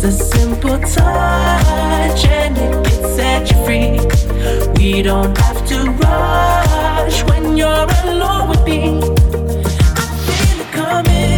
Just a simple touch and it can set you free. We don't have to rush when you're alone with me. I feel it coming.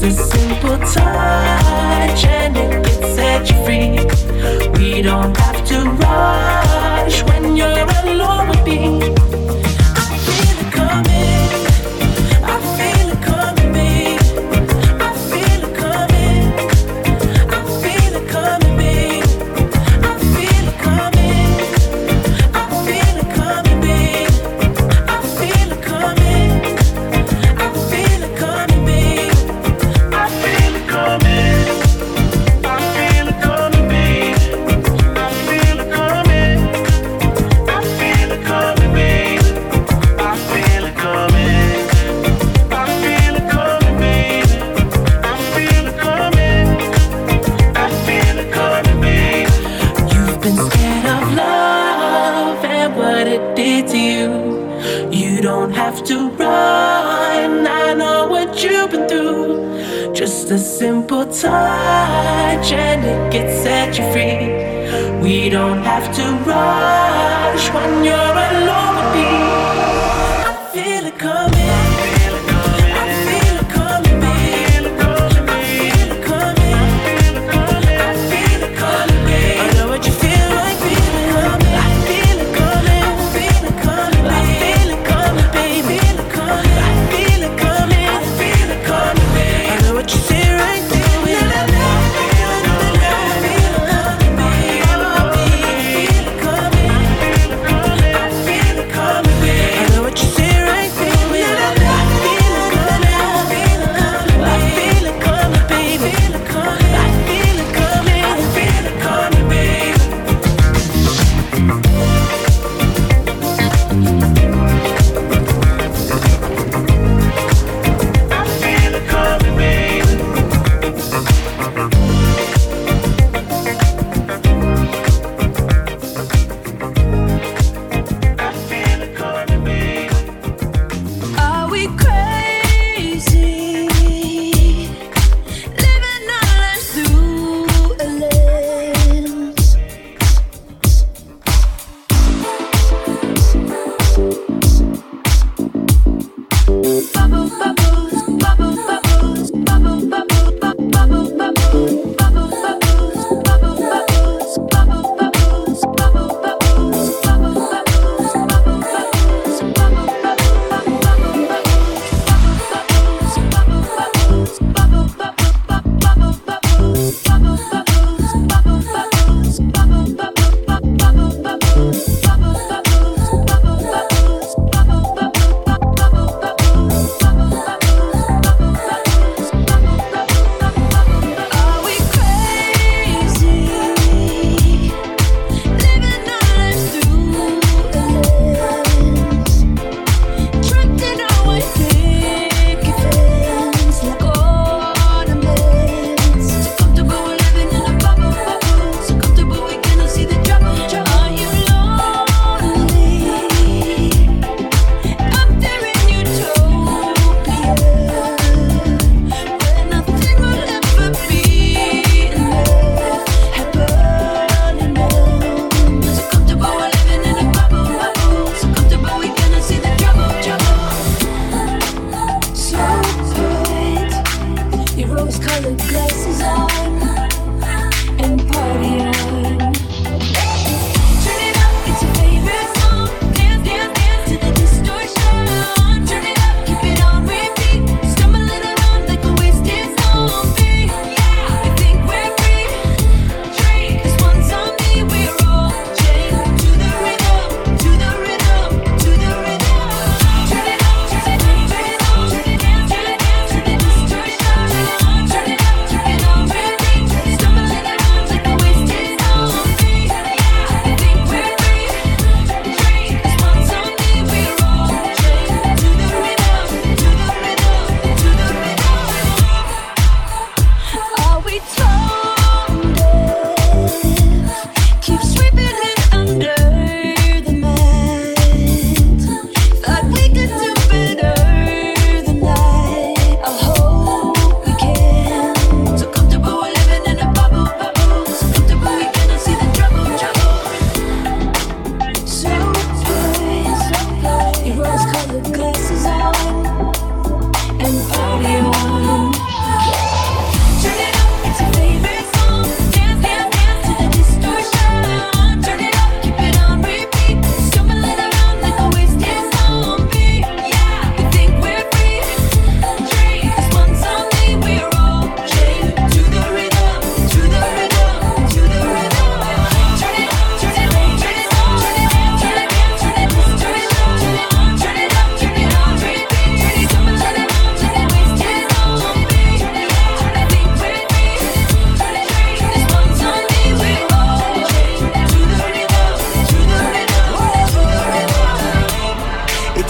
Just a simple touch and it can set you free. We don't have to rush when you're alone with me.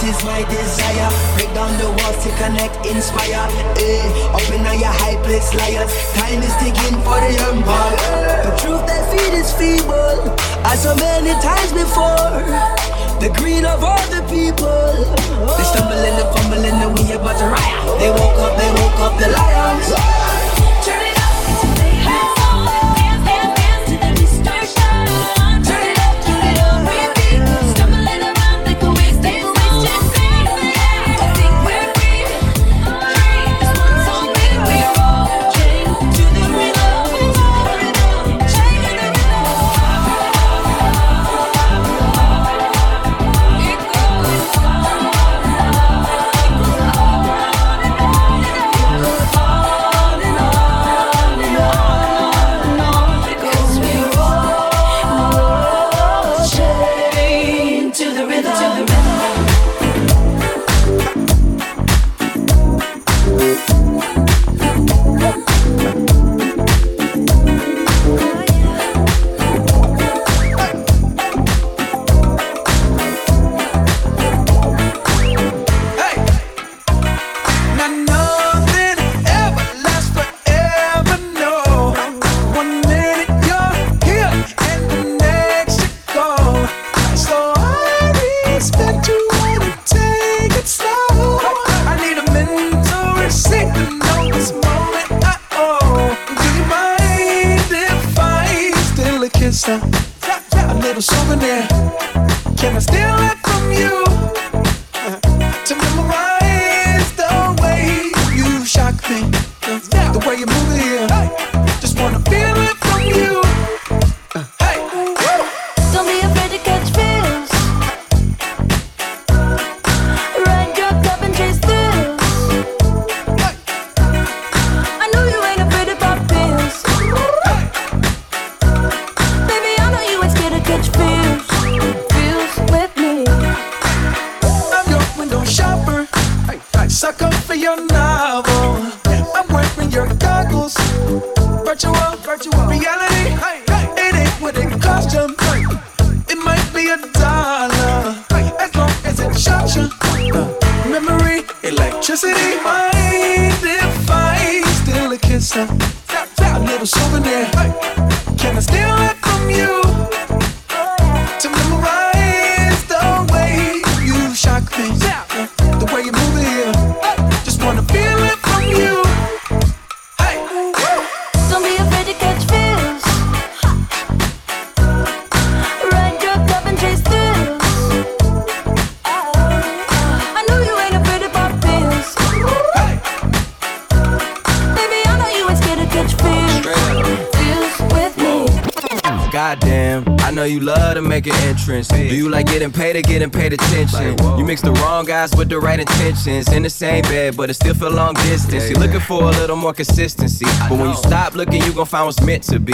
Is my desire. Break down the walls to connect, inspire. Eh, open on your high place, liars. Time is ticking for the empire. The truth they feed is feeble, as so many times before. The greed of all the people. They stumble and they fumble and we about to riot. They woke up, they woke up the lions. Guys with the right intentions. In the same bed, but it still feel long distance. You're looking for a little more consistency, but when you stop looking, you gon' find what's meant to be.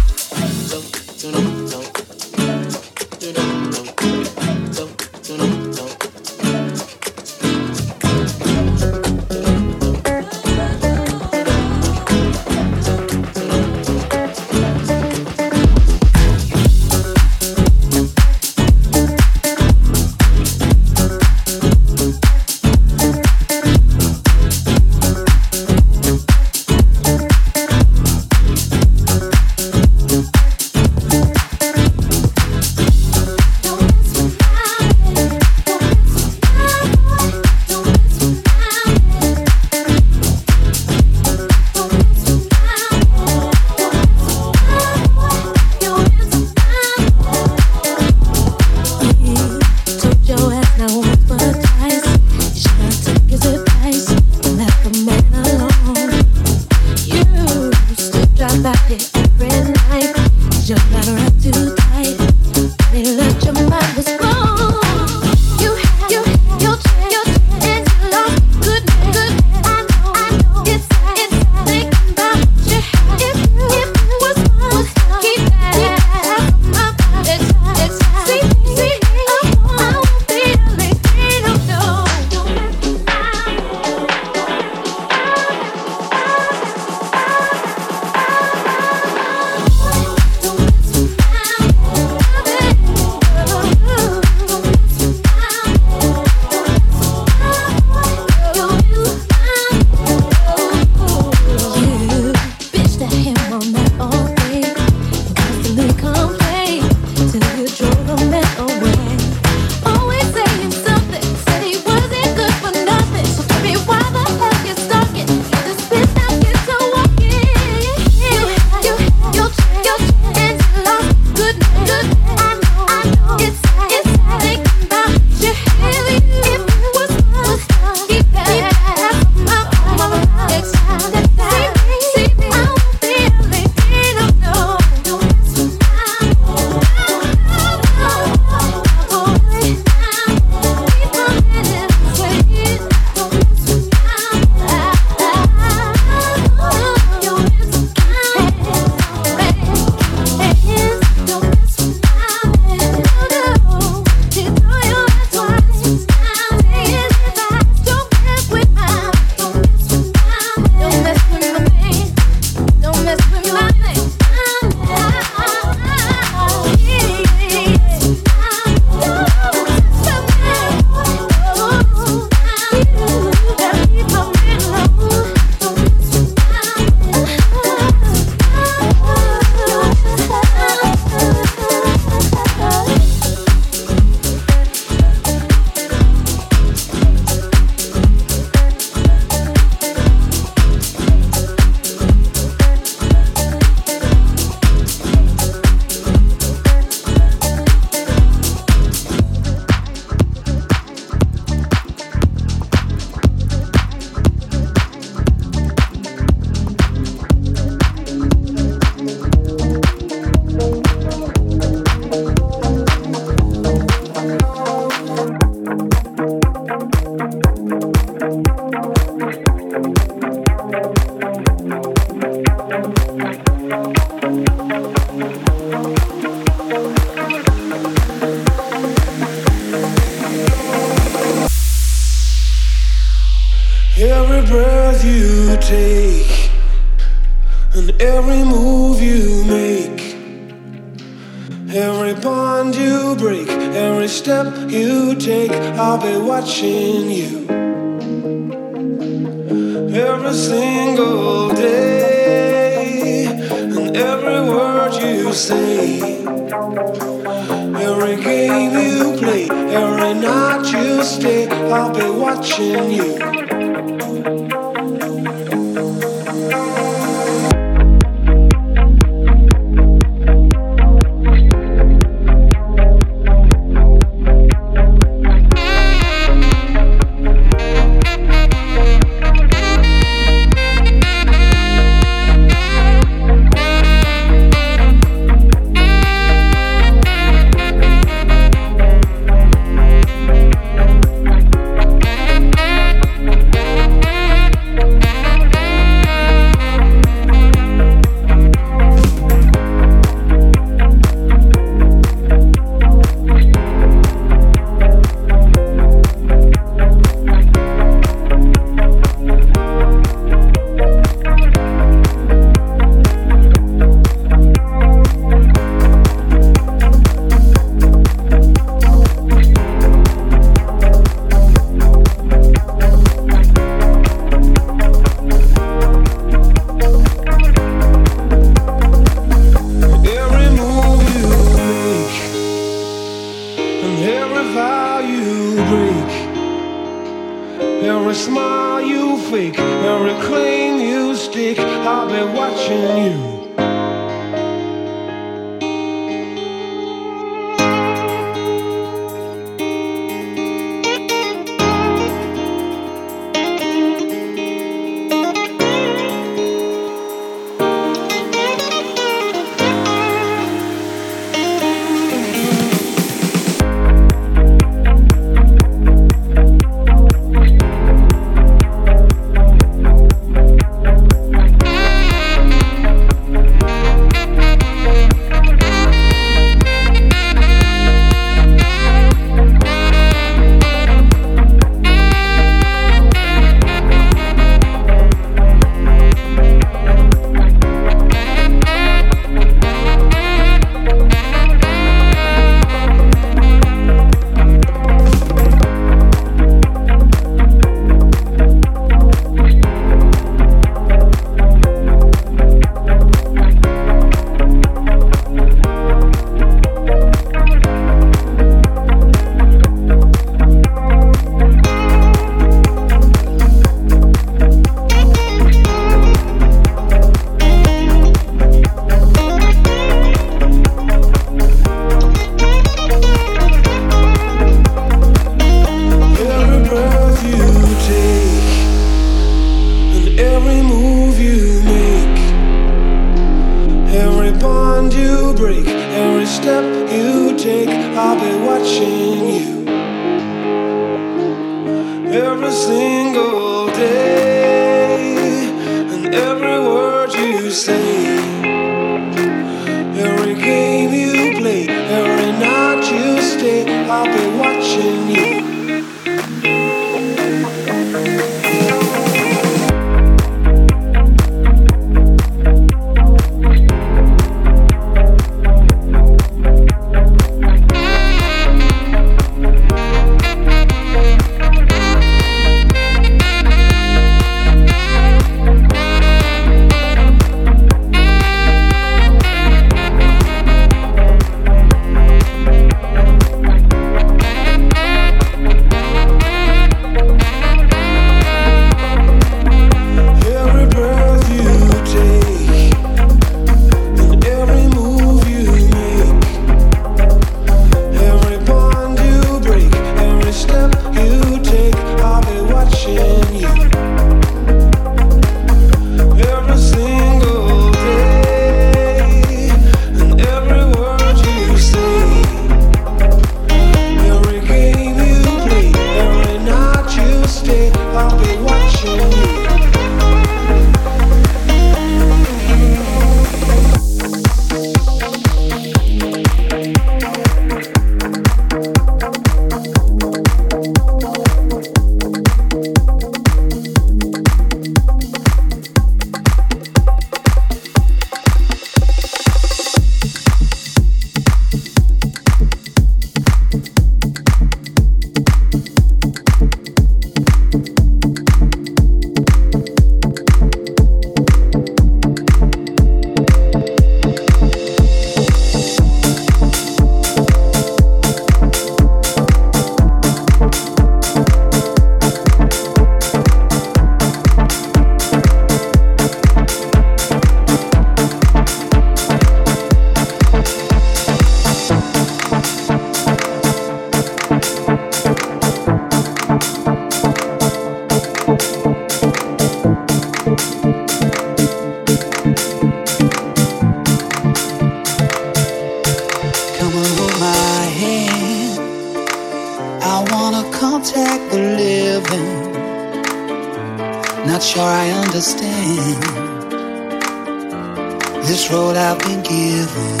this road I've been given.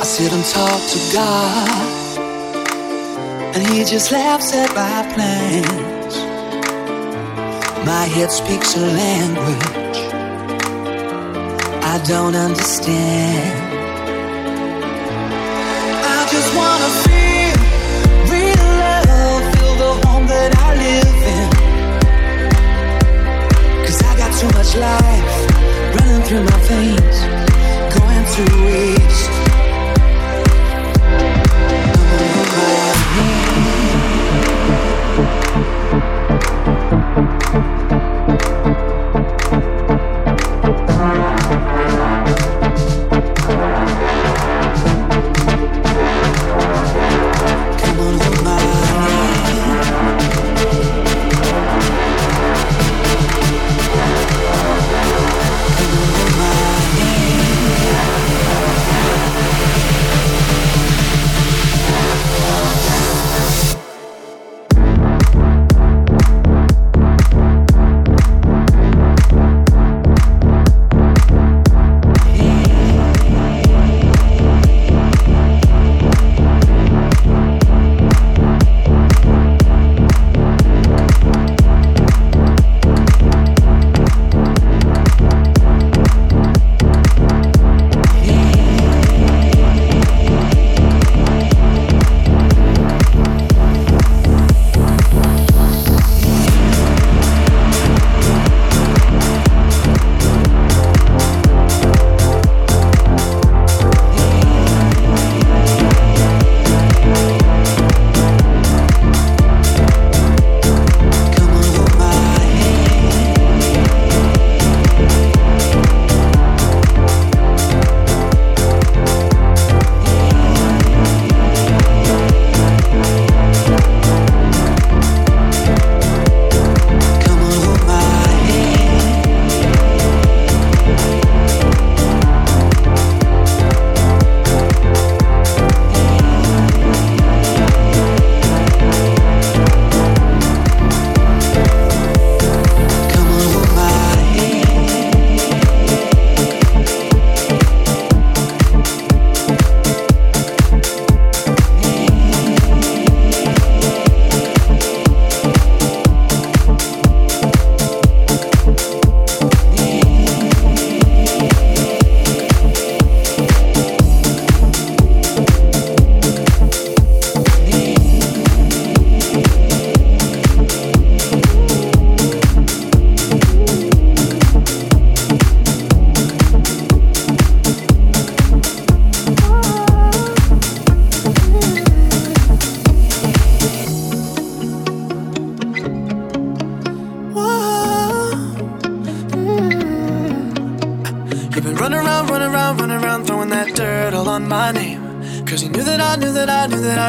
I sit and talk to God, and He just laughs at my plans. My head speaks a language I don't understand. I just wanna feel real love, feel the home that I live in. Cause I got too much life through my veins, going to waste. Come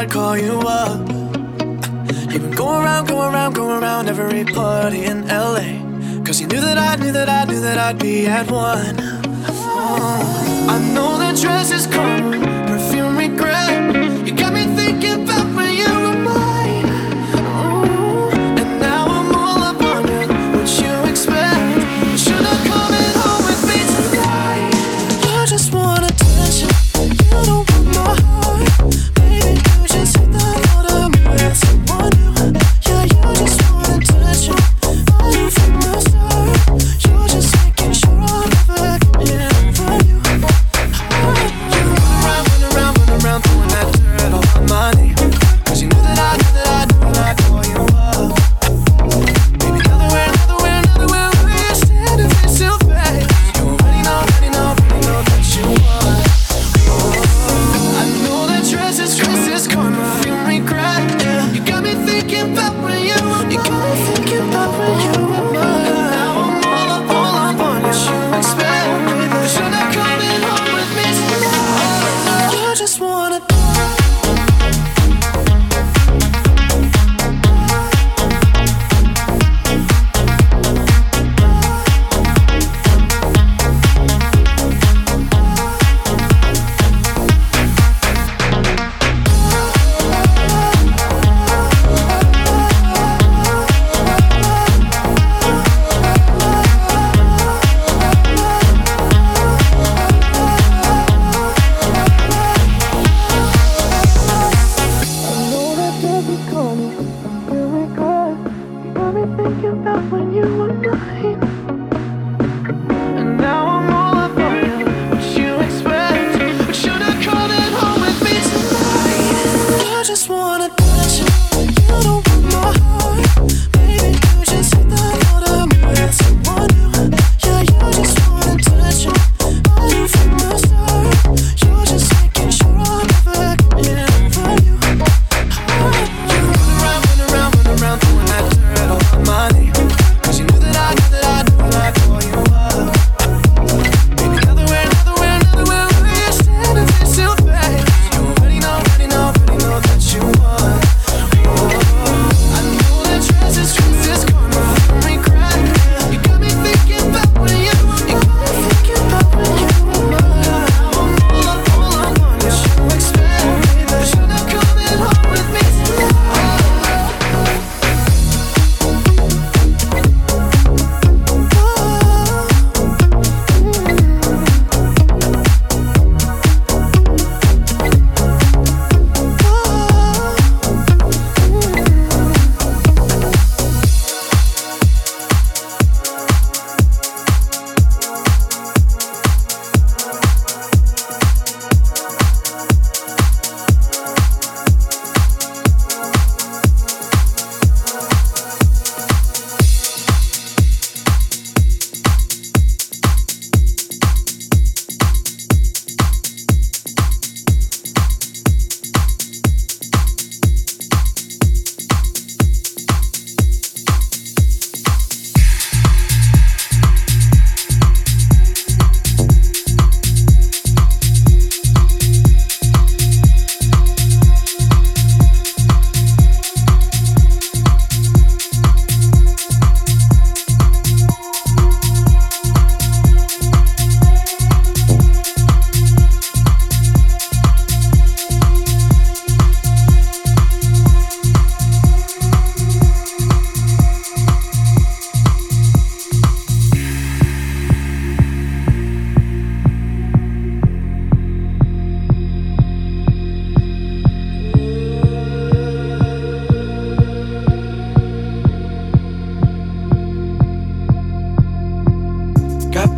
I'd call you up. You've been going around, going around, going around every party in LA. Cause you knew that I knew that I knew that I'd be at one. Oh, I know that dress is karma,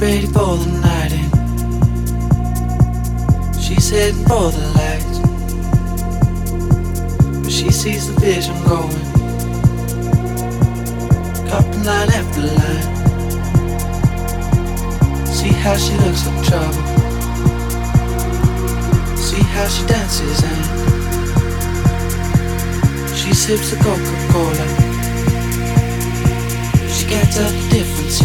ready for the night in. She's heading for the lights. But she sees the vision going. Couple line after line. See how she looks like trouble. See how she dances and she sips a Coca-Cola. She can't tell the difference.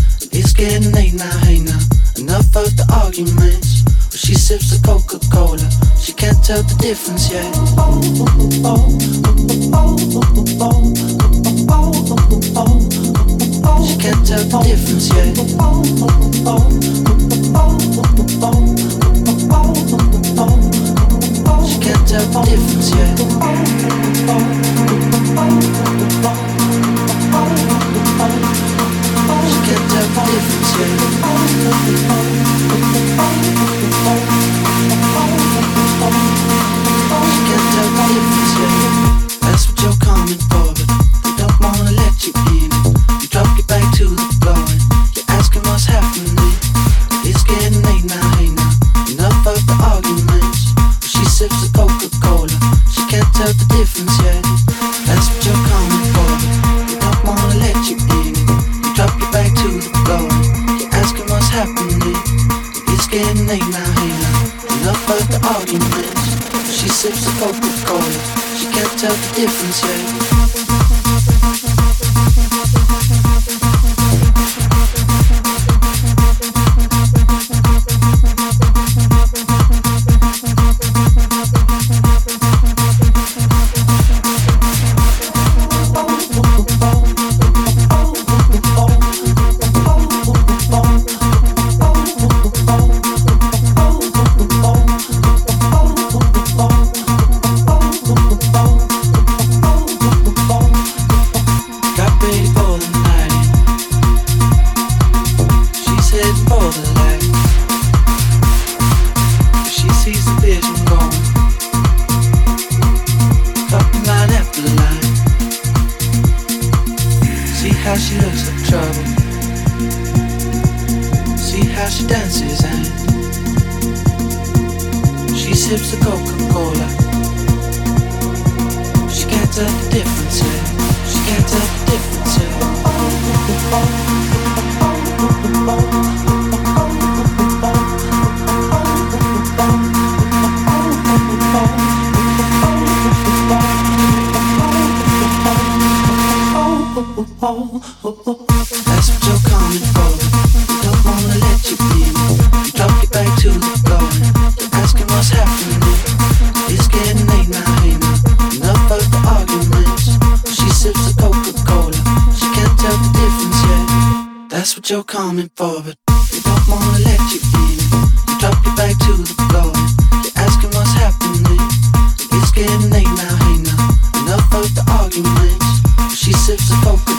It's getting late now, hey now. Enough of the arguments. But she sips the Coca-Cola. She can't tell the difference yet. She can't tell the difference yet. She can't tell the difference yet. Of sips the Coca-Cola. She can't tell the difference yet. She sips the Coca-Cola. She can't tell the difference yet. You're coming for, but they don't wanna let you in. You drop your back to the floor you're asking what's happening. It's getting late now, hey now. Enough of the arguments. She sips the Coca-Cola.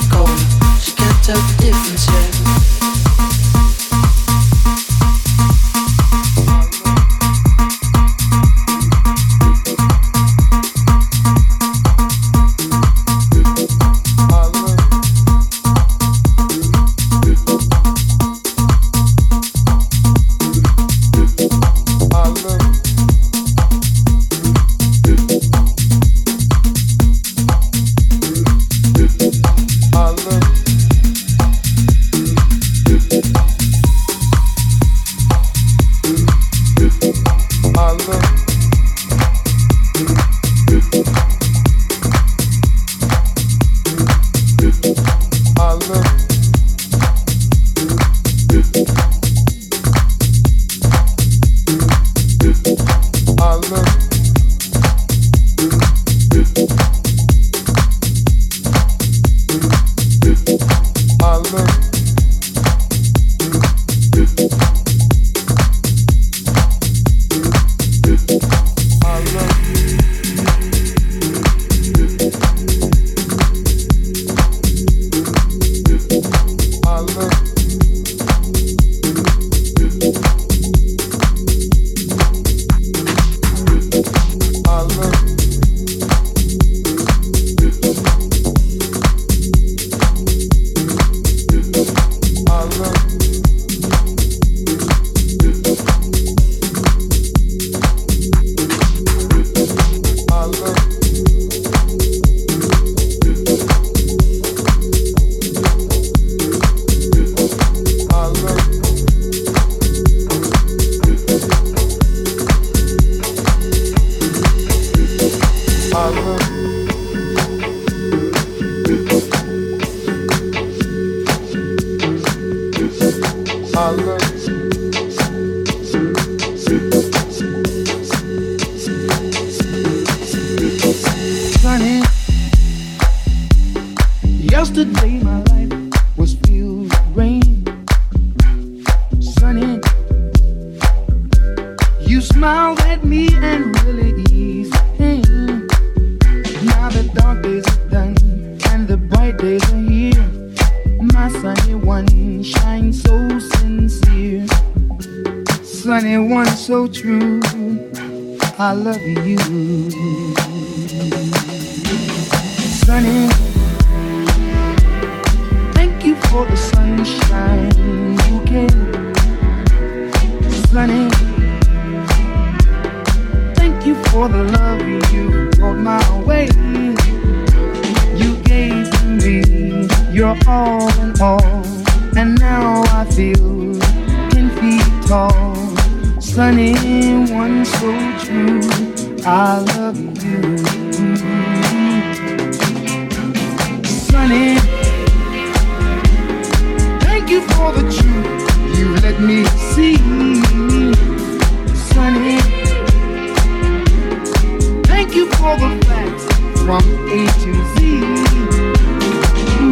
all the facts from A to Z.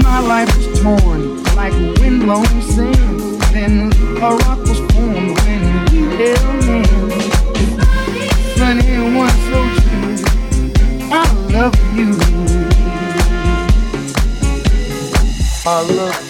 My life was torn like windblown sand. Then a rock was formed when we held hands. Sunny one so true. I love you. I love you.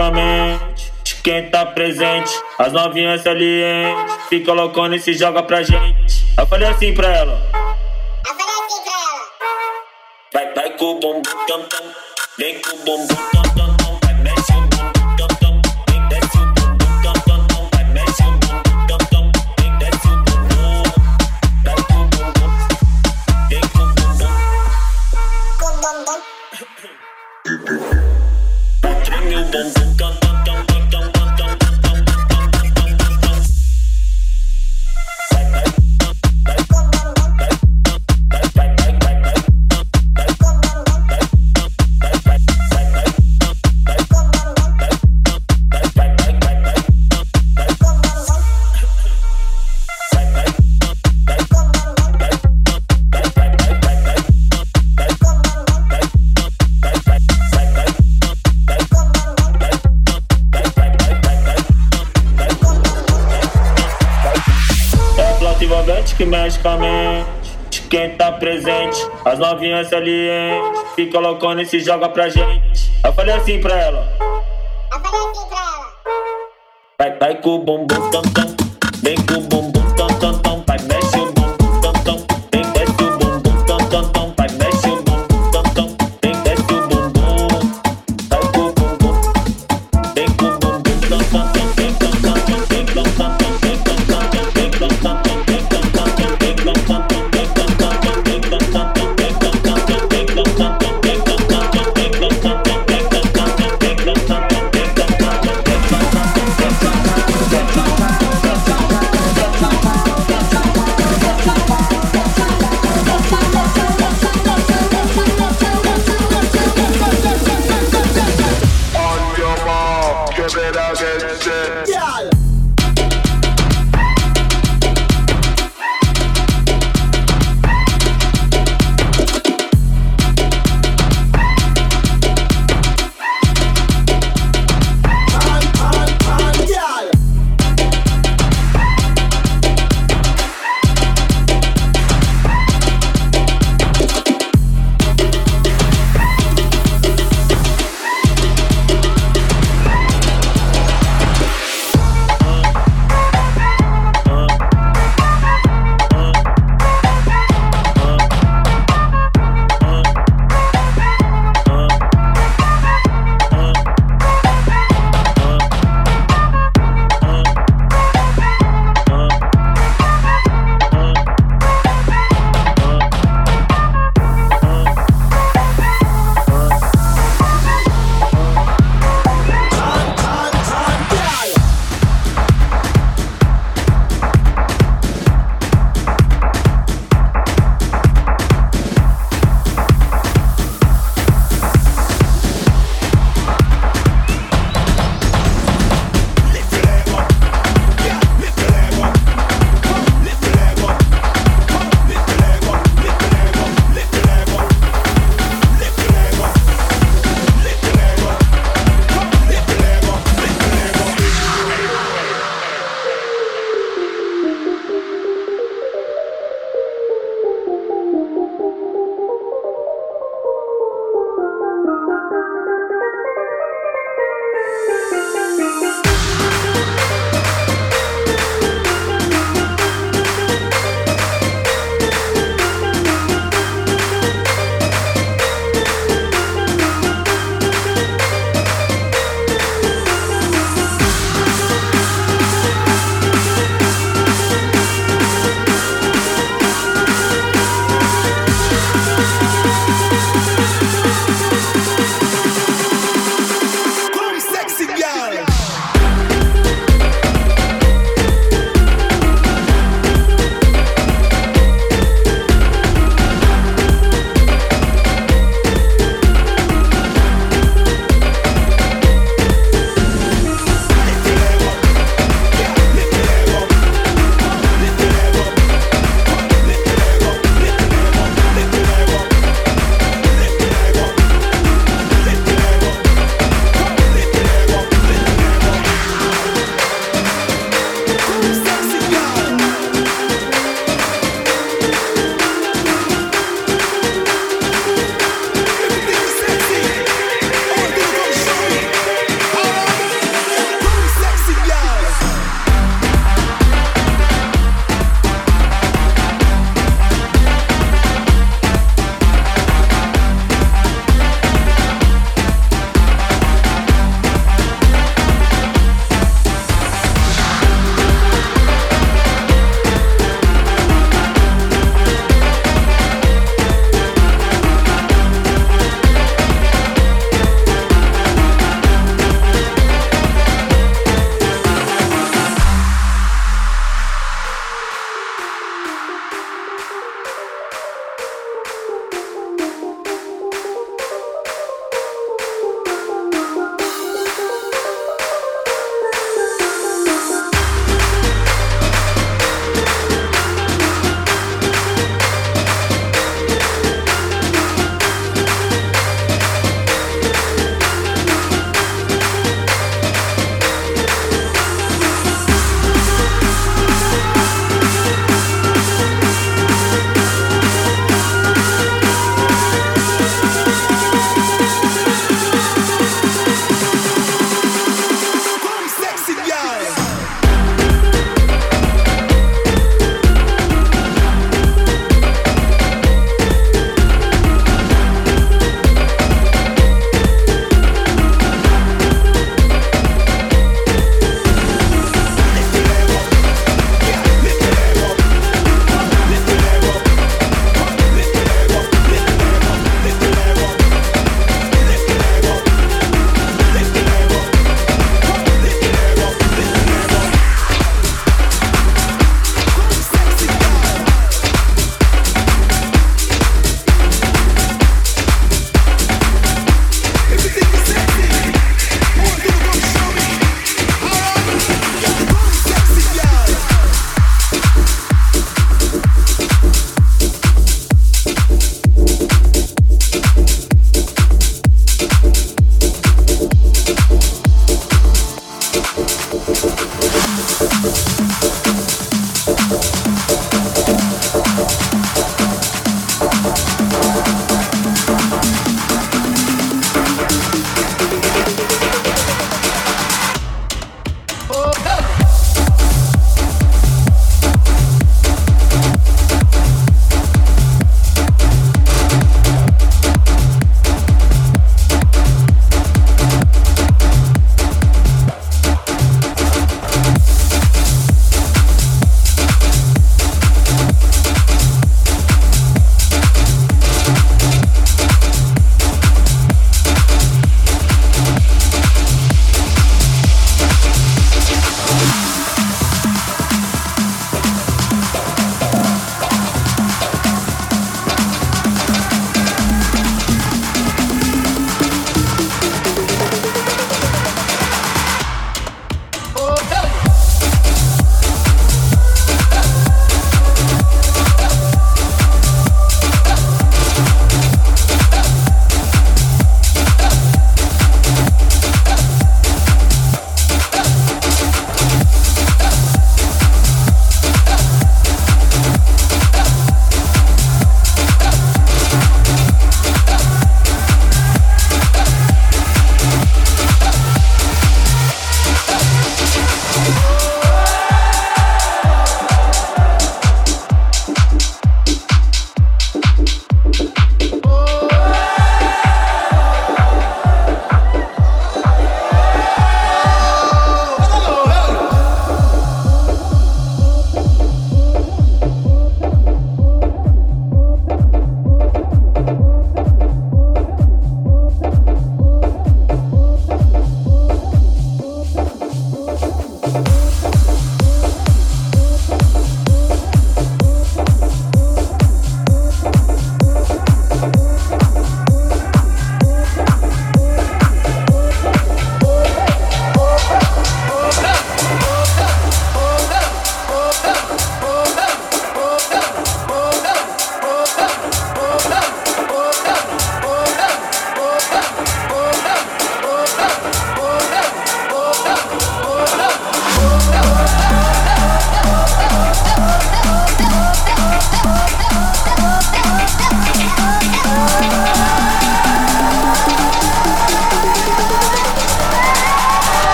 fisicamente. Quem tá presente, as novinhas salientes. Fica loucona e se joga pra gente. Eu falei assim pra ela. fica loucona e se joga pra gente. Eu falei assim pra ela. Eu falei assim pra ela. Vai, vai com o bumbum tam, tam.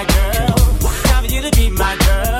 my girl. For you to be my girl.